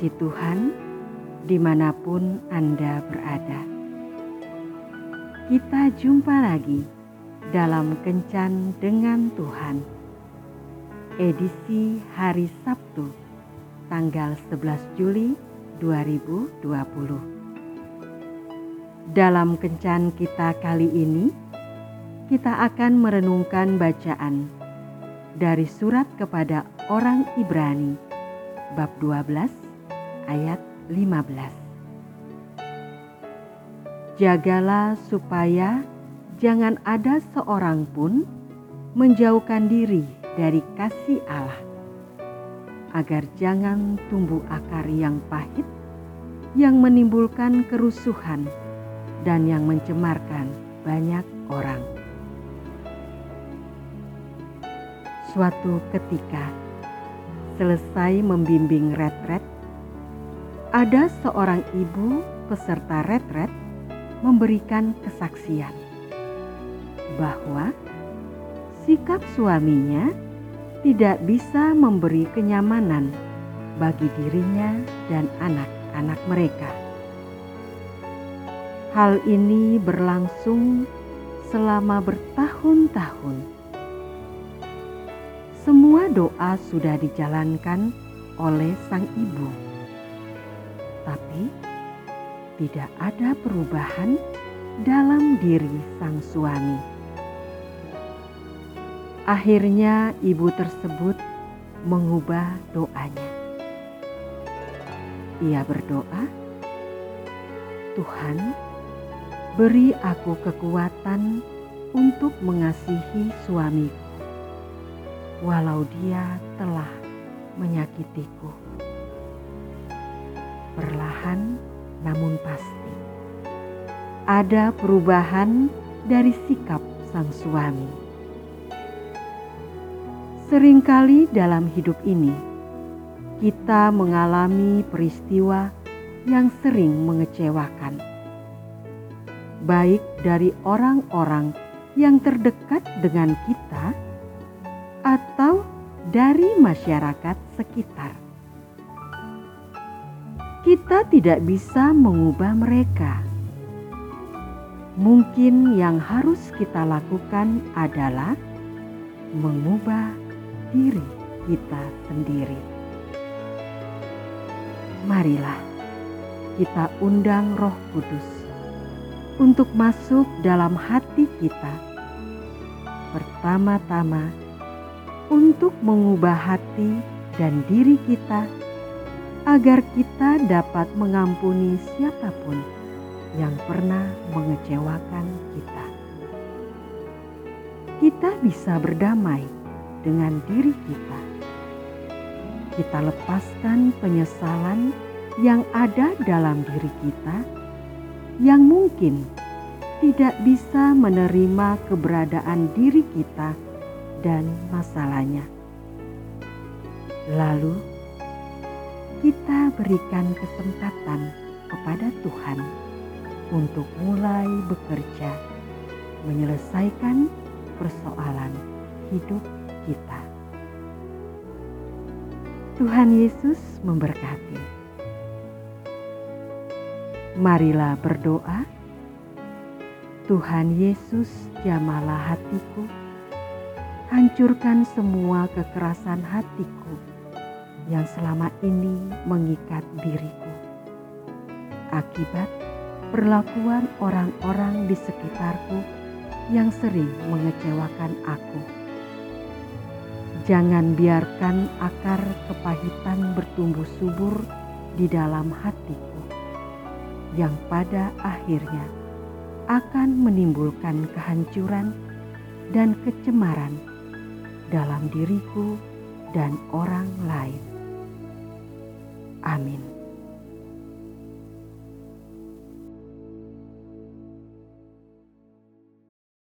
kasih Tuhan di mana pun Anda berada. Kita jumpa lagi dalam Kencan Dengan Tuhan, edisi hari Sabtu, tanggal 11 Juli 2020. Dalam Kencan kita kali ini, kita akan merenungkan bacaan dari surat kepada orang Ibrani, bab 12 ayat 15. Jagalah supaya jangan ada seorang pun menjauhkan diri dari kasih Allah, agar jangan tumbuh akar yang pahit yang menimbulkan kerusuhan dan yang mencemarkan banyak orang. Suatu ketika, selesai membimbing retret, ada seorang ibu peserta retret memberikan kesaksian bahwa sikap suaminya tidak bisa memberi kenyamanan bagi dirinya dan anak-anak mereka. Hal ini berlangsung selama bertahun-tahun. Semua doa sudah dijalankan oleh sang ibu, tapi tidak ada perubahan dalam diri sang suami. Akhirnya, ibu tersebut mengubah doanya. Ia berdoa, "Tuhan, beri aku kekuatan untuk mengasihi suamiku, walau dia telah menyakitiku." Perlahan namun pasti. Ada perubahan dari sikap sang suami. Seringkali dalam hidup ini kita mengalami peristiwa yang sering mengecewakan, baik dari orang-orang yang terdekat dengan kita atau dari masyarakat sekitar kita tidak bisa mengubah mereka. Mungkin yang harus kita lakukan adalah mengubah diri kita sendiri. Marilah kita undang Roh Kudus untuk masuk dalam hati kita. Pertama-tama, untuk mengubah hati dan diri kita agar kita dapat mengampuni siapa pun yang pernah mengecewakan kita. Kita bisa berdamai dengan diri kita. Kita lepaskan penyesalan yang ada dalam diri kita yang mungkin tidak bisa menerima keberadaan diri kita dan masalahnya. Lalu, kita berikan kesempatan kepada Tuhan untuk mulai bekerja menyelesaikan persoalan hidup kita. Tuhan Yesus memberkati. Marilah berdoa. Tuhan Yesus, jamalah hatiku, hancurkan semua kekerasan hatiku yang selama ini mengikat diriku. Akibat perlakuan orang-orang di sekitarku yang sering mengecewakan aku. Jangan biarkan akar kepahitan bertumbuh subur di dalam hatiku, yang pada akhirnya akan menimbulkan kehancuran dan kecemaran dalam diriku dan orang lain. Amin.